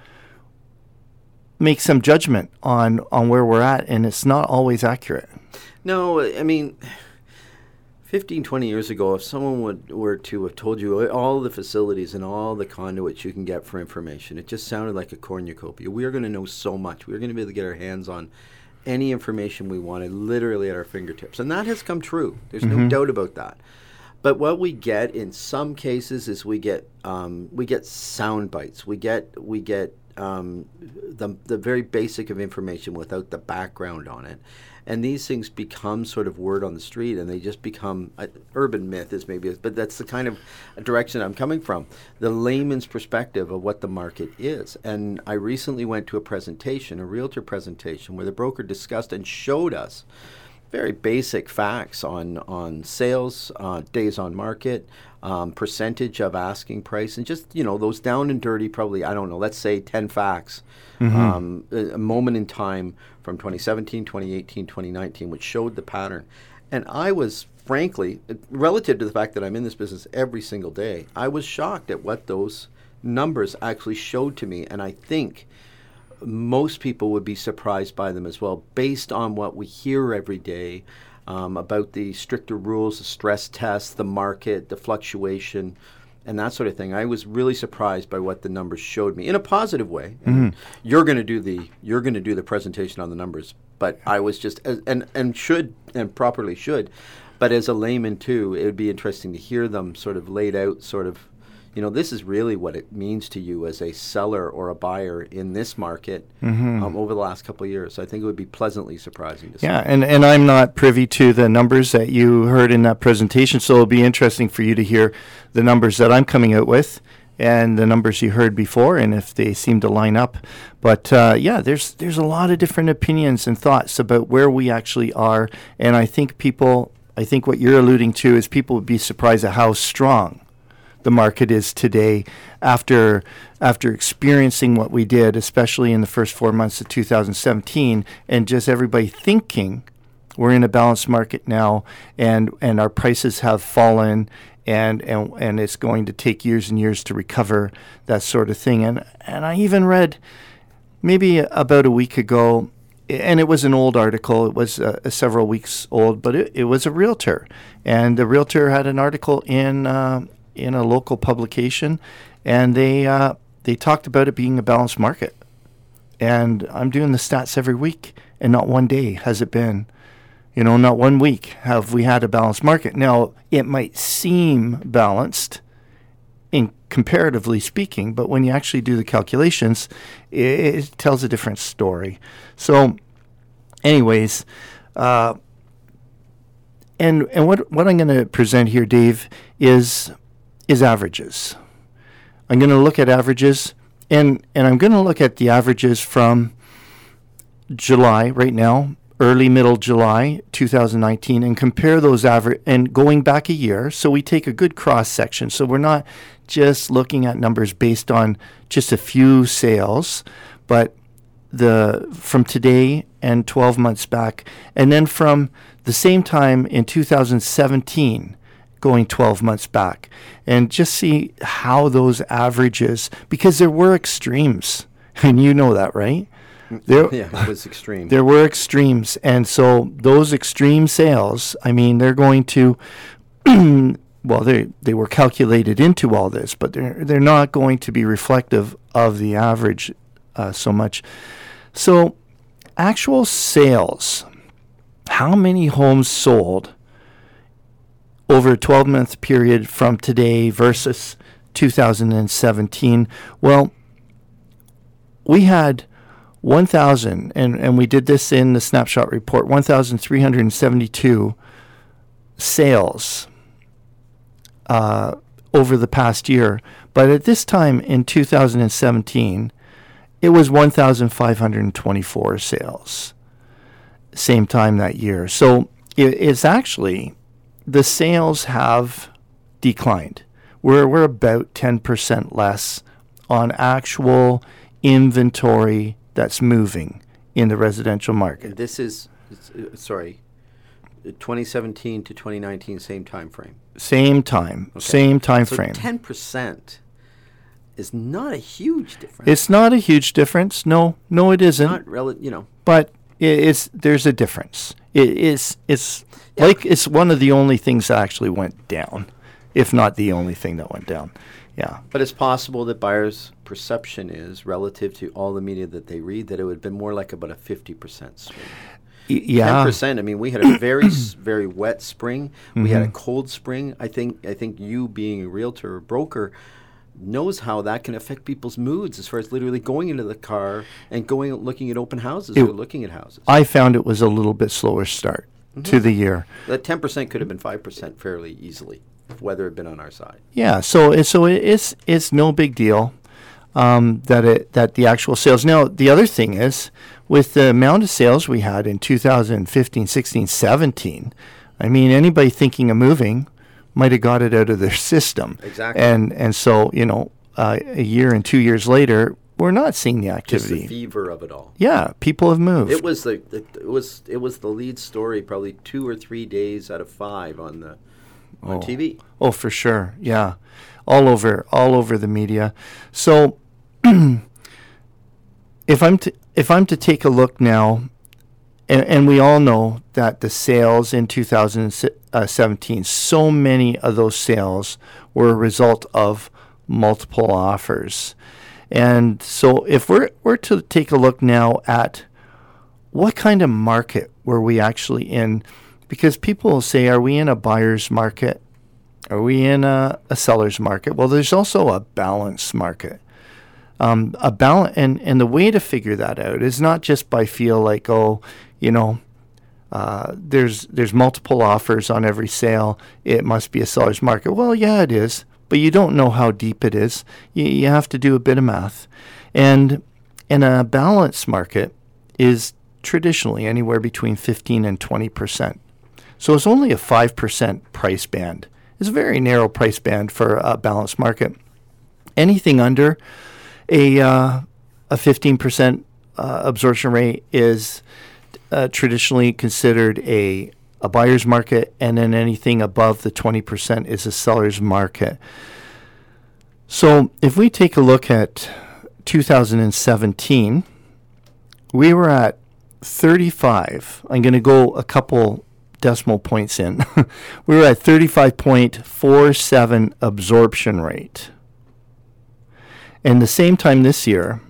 make some judgment on on where we're at and it's not always accurate. No, I mean, 15, 20 years ago, if someone would, were to have told you all the facilities and all the conduits you can get for information, it just sounded like a cornucopia. We are going to know so much. We are going to be able to get our hands on any information we wanted literally at our fingertips. And that has come true. There's no doubt about that. But what we get in some cases is we get um, we get sound bites. We get we get um, the the very basic of information without the background on it, and these things become sort of word on the street, and they just become uh, urban myth is maybe, but that's the kind of direction I'm coming from. The layman's perspective of what the market is, and I recently went to a presentation, a realtor presentation, where the broker discussed and showed us very basic facts on on sales, uh, days on market, um, percentage of asking price, and just you know those down and dirty. Probably I don't know. Let's say ten facts, um, a, a moment in time from 2017, 2018, 2019, which showed the pattern. And I was frankly, relative to the fact that I'm in this business every single day, I was shocked at what those numbers actually showed to me. And I think most people would be surprised by them as well, based on what we hear every day um, about the stricter rules, the stress tests, the market, the fluctuation, and that sort of thing. I was really surprised by what the numbers showed me in a positive way. And You're going to do the you're going to do the presentation on the numbers, but I was just and and should and properly should, but as a layman too, it would be interesting to hear them sort of laid out, sort of you know, this is really what it means to you as a seller or a buyer in this market um, over the last couple of years. I think it would be pleasantly surprising to see. Yeah, and, and I'm not privy to the numbers that you heard in that presentation, so it'll be interesting for you to hear the numbers that I'm coming out with and the numbers you heard before, and if they seem to line up. But uh, yeah, there's there's a lot of different opinions and thoughts about where we actually are, and I think people, I think what you're alluding to is people would be surprised at how strong the market is today after after experiencing what we did, especially in the first four months of 2017, and just everybody thinking we're in a balanced market now, and and our prices have fallen, and and and it's going to take years and years to recover that sort of thing. And and I even read maybe about a week ago, and it was an old article. It was uh, several weeks old, but it, it was a realtor, and the realtor had an article in uh, in a local publication, and they uh, they talked about it being a balanced market. And I'm doing the stats every week, and not one day has it been. You know, not one week have we had a balanced market. Now, it might seem balanced in comparatively speaking, but when you actually do the calculations, it, it tells a different story. So, anyways, uh, and and what what I'm going to present here, Dave, is is averages. I'm going to look at averages, and and I'm going to look at the averages from July right now, early middle July 2019, and compare those average and going back a year. So we take a good cross section. So we're not just looking at numbers based on just a few sales, but the from today and 12 months back, and then from the same time in 2017 going 12 months back. And just see how those averages because there were extremes. And you know that right? There Yeah, it was extreme. there were extremes. And so those extreme sales i mean they're going to well they they were calculated into all this but they're they're not going to be reflective of the average uh, so much. So actual sales how many homes sold over a 12 month period from today versus 2017 well we had 1,000, and, and we did this in the snapshot report 1,372 sales uh, over the past year. But at this time in 2017, it was 1,524 sales. Same time that year. So it, it's actually, the sales have declined. We're, we're about 10% less on actual inventory that's moving in the residential market. this is, uh, sorry, uh, 2017 to 2019, same time frame. Same time, same time So frame. 10% is not a huge difference. It's not a huge difference. No, no, it isn't. not rel- you know, but it's there's a difference. It is it's Yeah. like it's one of the only things that actually went down, if not the only thing that went down. Yeah. but it's possible that buyers' perception is relative to all the media that they read that it would have been more like about a 50% swing. Y- yeah. 10%. I mean, we had a very very wet spring. We had a Mm-hmm. cold spring. I think I think you being a realtor or broker knows how that can affect people's moods as far as literally going into the car and going looking at open houses It- or looking at houses. I found it was a little bit slower start to the year. that 10% could have been 5% fairly easily if weather had been on our side. Yeah, so it, so it- it's it's no big deal um, that it that the actual sales. Now the other thing is with the amount of sales we had in 2015, 16, 17. I mean, anybody thinking of moving might have got it out of their system. Exactly. And and so you know, uh, a year and two years later, we're not seeing the activity. Just the fever of it all. yeah, people have moved. It was the, the it was it was the lead story probably two or three days out of five on the on Oh. TV. Oh, for sure. Yeah. All over all over the media. So if I'm to if I'm to take a look now, and, and we all know that the sales in 2017, so many of those sales were a result of multiple offers, and so if we're we're to take a look now at what kind of market were we actually in, because people will say, are we in a buyer's market? Are we in a, a seller's market? Well, there's also a balanced market um, a balance and, and the way to figure that out is not just by feel like oh you know uh, there's there's multiple offers on every sale. It must be a seller's market. Well yeah it is but you don't know how deep it is. You, you have to do a bit of math. And in a balanced market is traditionally anywhere between 15 and 20 percent. So it's only a 5 percent price band. It's a very narrow price band for a balanced market. Anything under a uh, a 15% uh, absorption rate is uh, traditionally considered a a buyer's market, and then anything above the 20% is a seller's market. So if we take a look at 2017, we were at 35. I'm going to go a couple decimal points in. we were at 35.47 absorption rate. And the same time this year,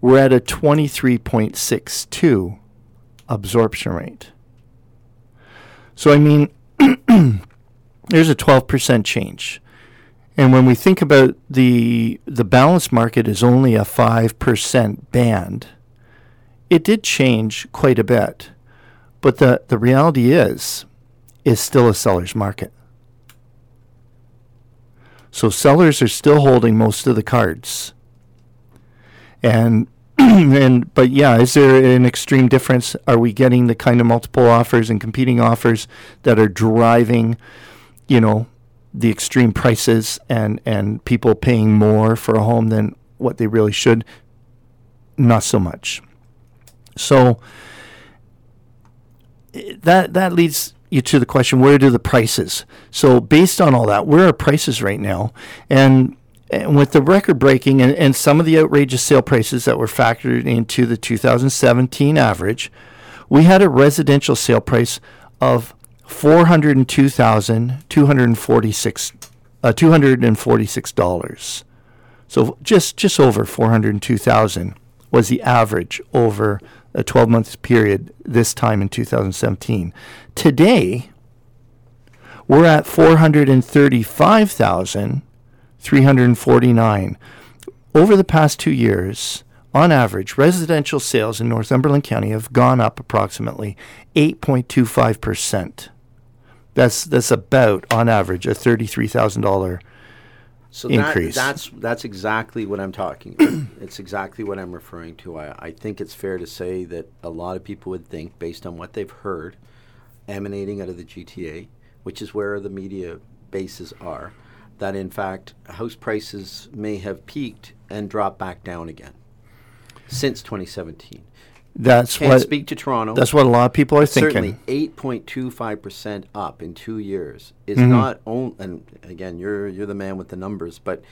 we're at a 23.62 absorption rate. So, I mean, there's a 12% change. And when we think about the the balance market is only a 5% band, it did change quite a bit. But the, the reality is, is still a seller's market. So sellers are still holding most of the cards. And and but yeah, is there an extreme difference? Are we getting the kind of multiple offers and competing offers that are driving, you know, the extreme prices and and people paying more for a home than what they really should? Not so much. So that that leads you to the question where do the prices so based on all that where are prices right now and, and with the record breaking and, and some of the outrageous sale prices that were factored into the 2017 average we had a residential sale price of 402,246 uh, $246 so just just over 402,000 was the average over a 12 month period this time in 2017. Today, we're at 435,349. Over the past two years, on average, residential sales in Northumberland County have gone up approximately 8.25%. That's, that's about, on average, a $33,000 So increase. That, that's that's exactly what I'm talking about. it's exactly what I'm referring to. I, I think it's fair to say that a lot of people would think, based on what they've heard, emanating out of the GTA, which is where the media bases are, that in fact house prices may have peaked and dropped back down again since 2017. That's Can't what speak to Toronto. that's what a lot of people are thinking. Certainly, thinking. eight point two five percent up in two years is Mhm. not only. And again, you're you're the man with the numbers, but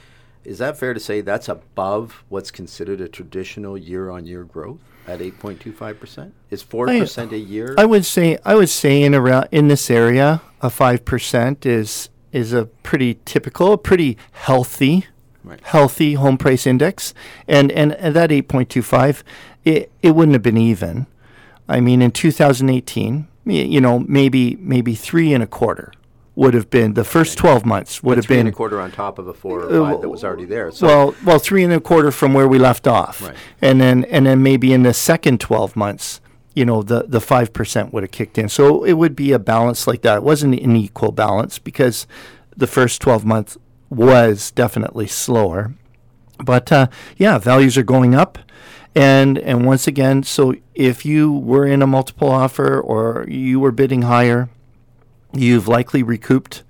is that fair to say that's above what's considered a traditional year-on-year growth at eight point two five percent? Is four percent a year? I would say I would say in around in this area, a five percent is is a pretty typical, a pretty healthy, Right. healthy home price index, and and, and that eight point two five, it it wouldn't have been even. I mean, in 2018, you know, maybe maybe three and a quarter would have been the first 12 months would have three been and a quarter on top of a four or Uh, that was already there. So well, well, three and a quarter from where we left off, Right. and then and then maybe in the second twelve months, you know, the the five percent would have kicked in. So it would be a balance like that. It wasn't an equal balance because the first twelve months was definitely slower, but uh, yeah, values are going up. And and once again, so if you were in a multiple offer or you were bidding higher, you've likely recouped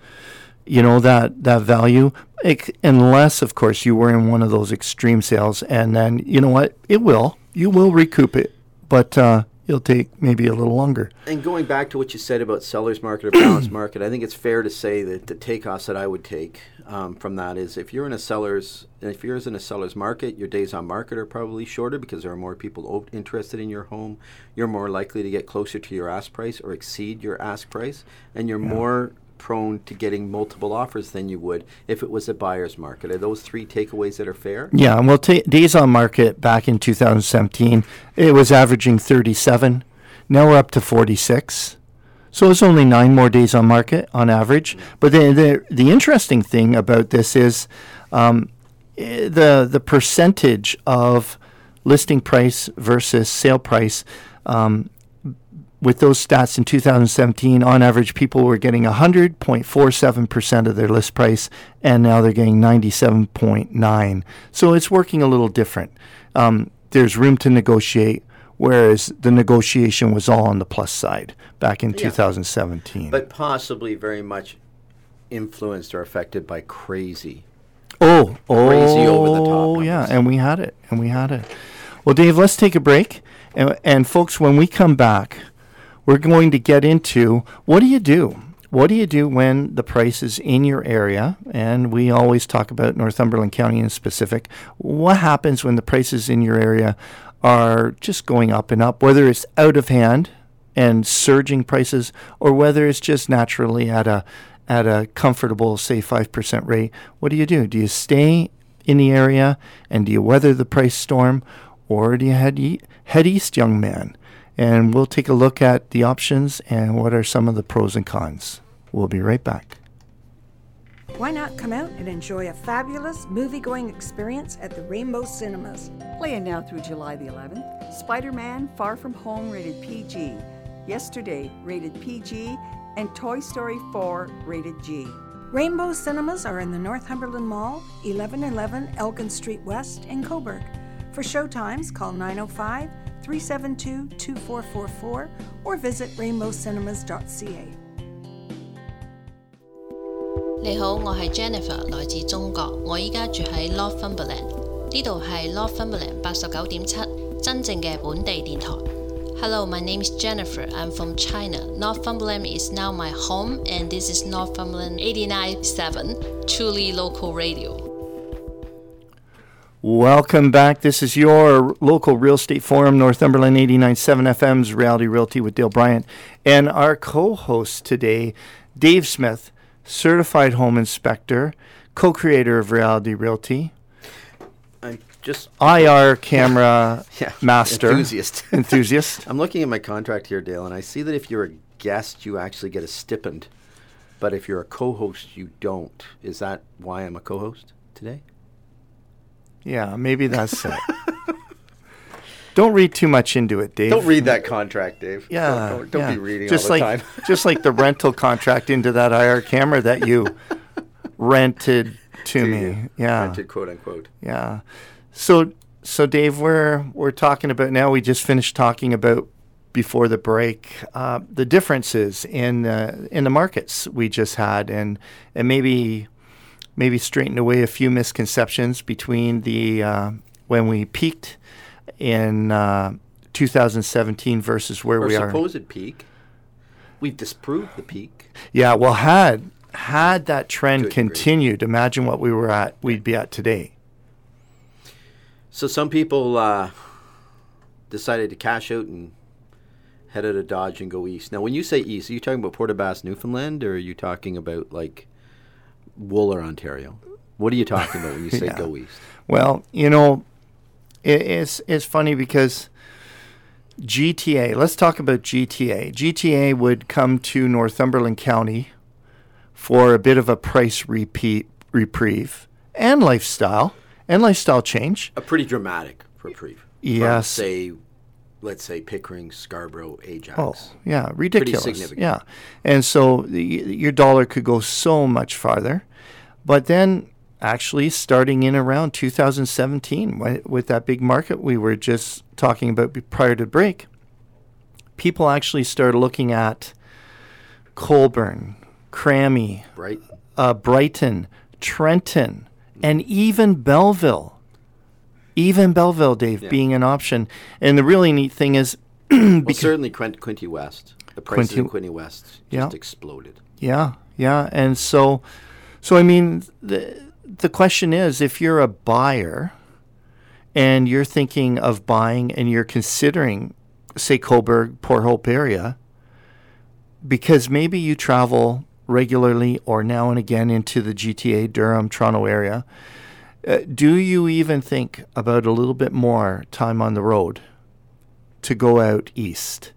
you know that that value Ec- unless of course you were in one of those extreme sales and then you know what it will you will recoup it but uh, it'll take maybe a little longer. And going back to what you said about seller's market or balanced market, I think it's fair to say that the takeoffs that I would take um, from that is if you're in a seller's if you're in a seller's market, your days on market are probably shorter because there are more people o- interested in your home. You're more likely to get closer to your ask price or exceed your ask price, and you're more prone to getting multiple offers than you would if it was a buyer's market. Are those three takeaways that are fair? Yeah, well, ta days on market back in 2017, it was averaging 37. Now we're up to 46. So it's only nine more days on market on average. But the the, the interesting thing about this is um, the the percentage of listing price versus sale price. Um, with those stats in 2017, on average, people were getting 100.47% of their list price, and now they're getting 97.9. So it's working a little different. Um, there's room to negotiate, whereas the negotiation was all on the plus side back in 2017. But possibly very much influenced or affected by crazy. oh, oh, crazy over-the-top Oh, yeah, and we had it, and we had it. Well, Dave, let's take a break, and, and folks, when we come back, we're going to get into what do you do? What do you do when the price is in your area? And we always talk about Northumberland County in specific. What happens when the prices in your area are just going up and up, whether it's out of hand and surging prices, or whether it's just naturally at a at a comfortable, say five percent rate? What do you do? Do you stay in the area and do you weather the price storm, or do you head e- head east, young man? And we'll take a look at the options and what are some of the pros and cons. We'll be right back. Why not come out and enjoy a fabulous movie going experience at the Rainbow Cinemas? Playing now through July the 11th, Spider Man Far From Home rated PG, Yesterday rated PG, and Toy Story 4 rated G. Rainbow Cinemas are in the Northumberland Mall, 1111 Elgin Street West in Cobourg. For showtimes, call 905 372 2444 or visit rainbowcinemas.ca. 你好，我系 Jennifer，来自中国，我依家住喺 Northumberland，呢度系 Northumberland 八十九点七，真正嘅本地电台。Hello, my name is Jennifer. I'm from China. Northumberland is now my home, and this is Northumberland 89.7, truly local radio. Welcome back. This is your local real estate forum, Northumberland 89.7 FM's Reality Realty with Dale Bryant. And our co host today, Dave Smith, certified home inspector, co creator of Reality Realty, I'm just IR camera yeah, master, enthusiast. enthusiast. I'm looking at my contract here, Dale, and I see that if you're a guest, you actually get a stipend, but if you're a co-host, you don't. Is that why I'm a co-host today? Yeah, maybe that's it. Don't read too much into it, Dave. Don't read that contract, Dave. Yeah, don't, don't, don't yeah. be reading just all the like, time. just like the rental contract into that IR camera that you rented to To me. you. Yeah, Rented, quote unquote. yeah. So, so Dave, we're we're talking about now. We just finished talking about before the break uh, the differences in uh, in the markets we just had, and and maybe maybe straighten away a few misconceptions between the uh, when we peaked in uh, 2017 versus where Or we are. supposed peak. We've disproved the peak. Yeah, well, had had that trend continued, imagine what we were at. We'd be at today. So some people uh, decided to cash out and head out of Dodge and go east. Now, when you say east, are you talking about Port Basques, Newfoundland, or are you talking about like Wooler, Ontario? What are you talking about when you say Yeah. go east? Well, you know, it, it's it's funny because GTA. Let's talk about GTA. GTA would come to Northumberland County for a bit of a price repeat reprieve and lifestyle and lifestyle change. A pretty dramatic reprieve. from, Yes. say, let's say Pickering, Scarborough, Ajax. Oh, yeah, ridiculous. significant. Yeah. And so the, your dollar could go so much farther. But then actually starting in around 2017 when, with that big market we were just talking about prior to break, people actually started looking at Colborne, Cramahe, Right? uh, Brighton, Trenton, and even Belleville. Even Belleville, Dave, Yeah. being an option. And the really neat thing is, well, certainly Quint- Quinte West. The prices Quinty- of Quinte West just Yeah. exploded. Yeah, yeah, and so, so I mean, the the question is, if you're a buyer, and you're thinking of buying, and you're considering, say, Cobourg, Port Hope area, because maybe you travel regularly or now and again into the GTA, Durham, Toronto area. Uh, do you even think about a little bit more time on the road to go out east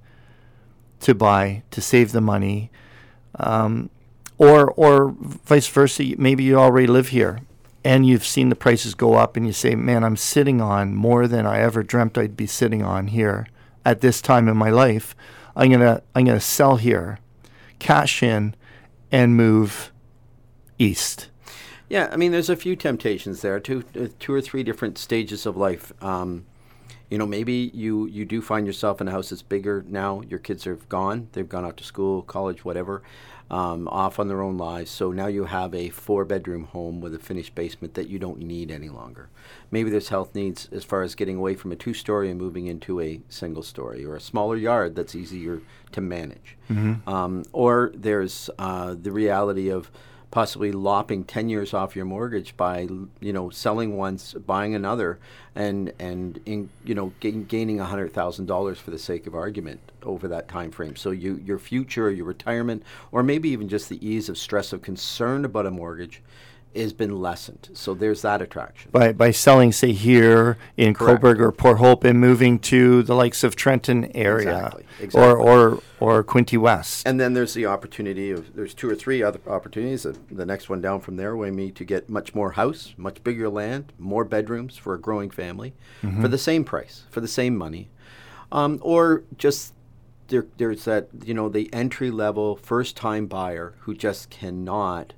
to buy to save the money? um, or or vice versa. Maybe you already live here, and you've seen the prices go up, and you say, "Man, I'm sitting on more than I ever dreamt I'd be sitting on here at this time in my life. I'm gonna I'm gonna sell here, cash in, and move east." Yeah, I mean, there's a few temptations there, two, uh, two or three different stages of life. Um, you know, maybe you you do find yourself in a house that's bigger now. Your kids are gone; they've gone out to school, college, whatever, um, off on their own lives. So now you have a four-bedroom home with a finished basement that you don't need any longer. Maybe there's health needs as far as getting away from a two-story and moving into a single-story or a smaller yard that's easier to manage. Um, or there's uh, the reality of possibly lopping 10 years off your mortgage by you know selling once buying another and and in, you know gain, gaining $100,000 for the sake of argument over that time frame so you your future your retirement or maybe even just the ease of stress of concern about a mortgage has been lessened so there's that attraction By, by selling, say, here in Correct. Cobourg or Port Hope and moving to the likes of Trenton area Exactly, or, exactly. or, or Quinte West. And then there's the opportunity of there's two or three other opportunities. Uh, The next one down from there way me to get much more house, much bigger land, more bedrooms for a growing family, for the same price, for the same money, um, or just there, there's that you know the entry level first time buyer who just cannot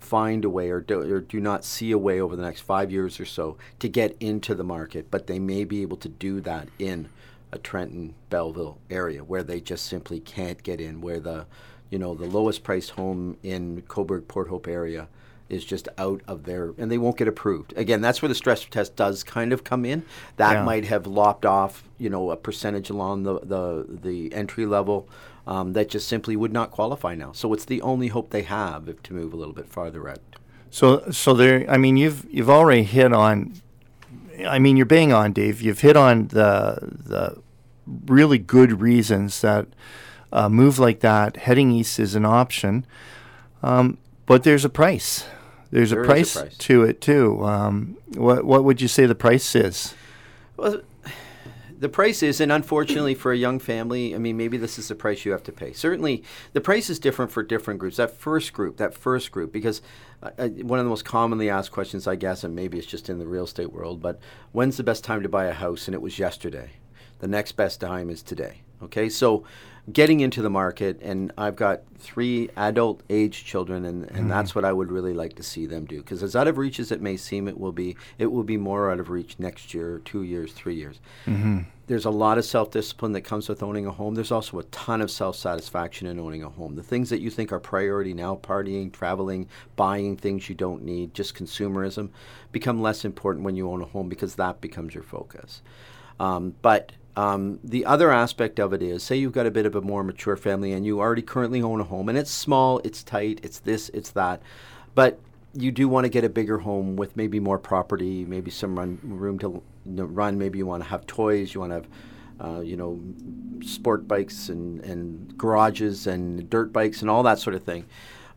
find a way or do, or do not see a way over the next five years or so to get into the market, but they may be able to do that in a Trenton Belleville area where they just simply can't get in, where the you know the lowest priced home in Cobourg Port Hope area is just out of their and they won't get approved. Again, that's where the stress test does kind of come in. That Yeah. might have lopped off, you know, a percentage along the the, the entry level um, that just simply would not qualify now. So it's the only hope they have if to move a little bit farther out. So, so there. I mean, you've you've already hit on. I mean, you're bang on, Dave. You've hit on the the really good reasons that a move like that heading east is an option. Um, but there's a price. There's There a is a price, price. to it too. Um, what what would you say the price is? Well, the price is, and unfortunately for a young family, I mean, maybe this is the price you have to pay. Certainly, the price is different for different groups. That first group, that first group, because uh, uh, one of the most commonly asked questions, I guess, and maybe it's just in the real estate world, but when's the best time to buy a house? And it was yesterday. The next best time is today. Okay, so getting into the market, and I've got three adult age children, and, and that's what I would really like to see them do. Because as out of reach as it may seem, it will be it will be more out of reach next year, two years, three years. There's a lot of self discipline that comes with owning a home. There's also a ton of self satisfaction in owning a home. The things that you think are priority now, partying, traveling, buying things you don't need, just consumerism, become less important when you own a home because that becomes your focus. Um, but um, the other aspect of it is, say you've got a bit of a more mature family and you already currently own a home, and it's small, it's tight, it's this, it's that, but you do want to get a bigger home with maybe more property, maybe some run, room to run. Maybe you want to have toys, you want to have, uh, you know, sport bikes and, and garages and dirt bikes and all that sort of thing.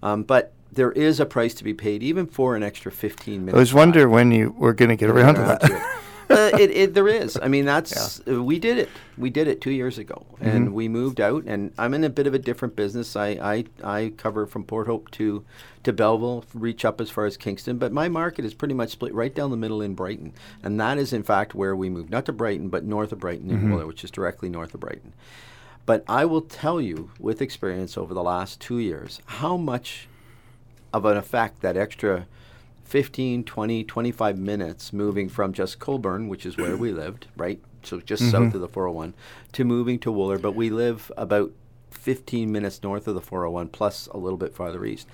Um, but there is a price to be paid, even for an extra 15 minutes. I was wondering when you were going to get around to that. Uh, it, it, there is. I mean, that's uh, we did it. We did it two years ago, and Mm-hmm. we moved out. And I'm in a bit of a different business. I, I I cover from Port Hope to to Belleville, reach up as far as Kingston. But my market is pretty much split right down the middle in Brighton, and that is in fact where we moved. Not to Brighton, but north of Brighton Mm-hmm. in Wooler, which is directly north of Brighton. But I will tell you, with experience over the last two years, how much of an effect that extra 15, 20, 25 minutes moving from just Colborne, which is where we lived, right? So just mm-hmm. south of the 401, to moving to Wooler. But we live about 15 minutes north of the 401, plus a little bit farther east.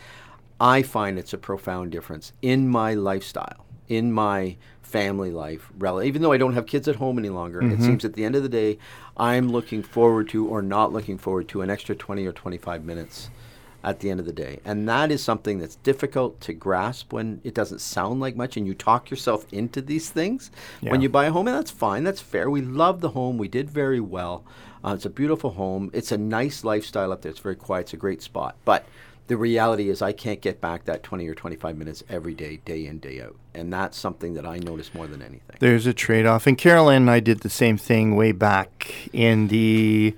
I find it's a profound difference in my lifestyle, in my family life, even though I don't have kids at home any longer. It mm-hmm. seems at the end of the day, I'm looking forward to or not looking forward to an extra 20 or 25 minutes at the end of the day. And that is something that's difficult to grasp when it doesn't sound like much and you talk yourself into these things when you buy a home. And that's fine, that's fair. We love the home, we did very well. Uh, it's a beautiful home, it's a nice lifestyle up there, it's very quiet, it's a great spot. But the reality is, I can't get back that 20 or 25 minutes every day, day in, day out. And that's something that I notice more than anything. There's a trade off. And Carolyn and I did the same thing way back in the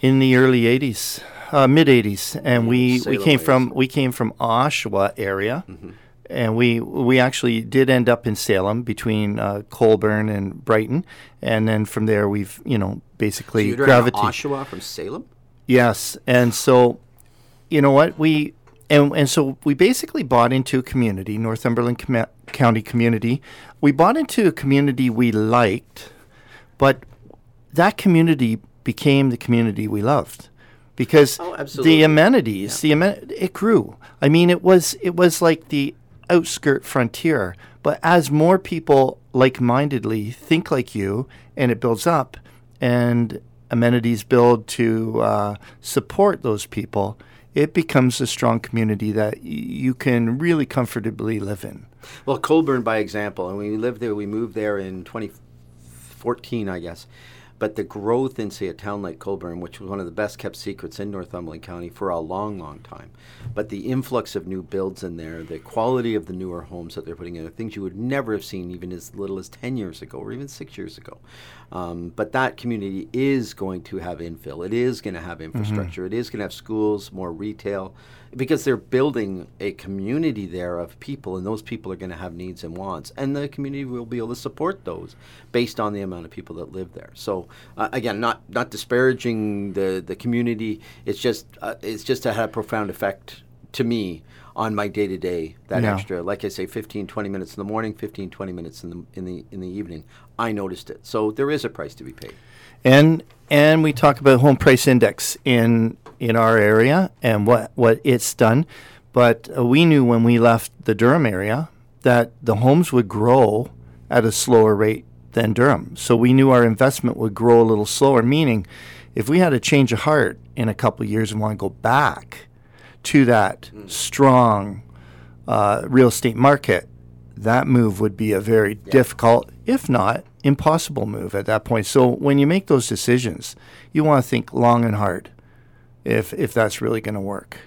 in the early 80s, uh, mid 80s, and we, we came ways. from we came from Oshawa area, and we we actually did end up in Salem between uh, Colborne and Brighton, and then from there we've you know basically to gravitated. Oshawa from Salem? Yes, and so, you know what we and and so we basically bought into a community, Northumberland Com- County community. We bought into a community we liked, but that community became the community we loved because Oh, the amenities, the amen- it grew. I mean, it was it was like the outskirt frontier. But as more people like-mindedly think like you, and it builds up, and amenities build to uh, support those people, it becomes a strong community that y- you can really comfortably live in. Well, Colborne, by example, and we lived there. We moved there in 2014, I guess. But the growth in, say, a town like Colborne, which was one of the best kept secrets in Northumberland County for a long, long time, but the influx of new builds in there, the quality of the newer homes that they're putting in, are things you would never have seen even as little as 10 years ago or even six years ago. Um, but that community is going to have infill. It is going to have infrastructure. It is going to have schools, more retail, because they're building a community there of people, and those people are going to have needs and wants, and the community will be able to support those based on the amount of people that live there. So uh, again, not not disparaging the the community. It's just uh, it's just had a profound effect to me on my day to day. That extra, like I say, 15, 20 minutes in the morning, 15, 20 minutes in the in the in the evening. I noticed it. So there is a price to be paid. And and we talk about home price index in in our area and what what it's done. But uh, we knew when we left the Durham area that the homes would grow at a slower rate than Durham. So we knew our investment would grow a little slower meaning if we had a change of heart in a couple of years and want to go back to that strong uh, real estate market that move would be a very difficult, if not impossible move at that point. So when you make those decisions, you want to think long and hard if if that's really going to work.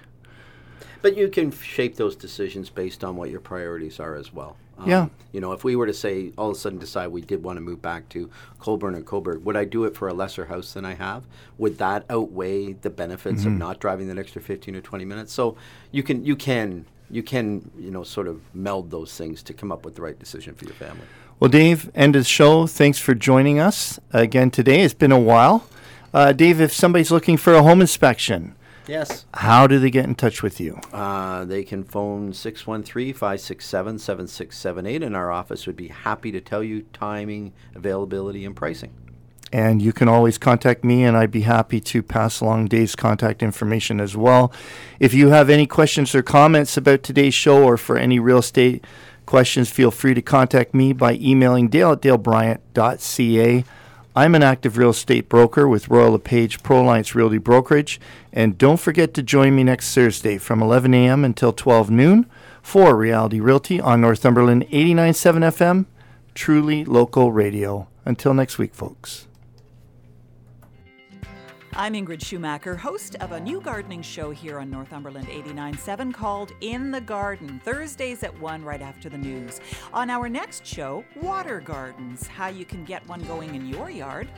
But you can shape those decisions based on what your priorities are as well. Um, Yeah. You know, if we were to say all of a sudden decide we did want to move back to Colborne or Cobourg, would I do it for a lesser house than I have? Would that outweigh the benefits of not driving that extra 15 or 20 minutes? So you can you can you can you know sort of meld those things to come up with the right decision for your family. Well, Dave, end of the show. Thanks for joining us again today. It's been a while. Uh, Dave, if somebody's looking for a home inspection, Yes. how do they get in touch with you? Uh, they can phone 613 567 7678, and our office would be happy to tell you timing, availability, and pricing. And you can always contact me, and I'd be happy to pass along Dave's contact information as well. If you have any questions or comments about today's show or for any real estate questions, feel free to contact me by emailing dale at dalebryant.ca. I'm an active real estate broker with Royal LePage Pro Alliance Realty Brokerage. And don't forget to join me next Thursday from 11 a.m. until 12 noon for Reality Realty on Northumberland 89.7 FM, truly local radio. Until next week, folks. I'm Ingrid Schumacher, host of a new gardening show here on Northumberland 89.7 called In the Garden, Thursdays at 1 right after the news. On our next show, Water Gardens, how you can get one going in your yard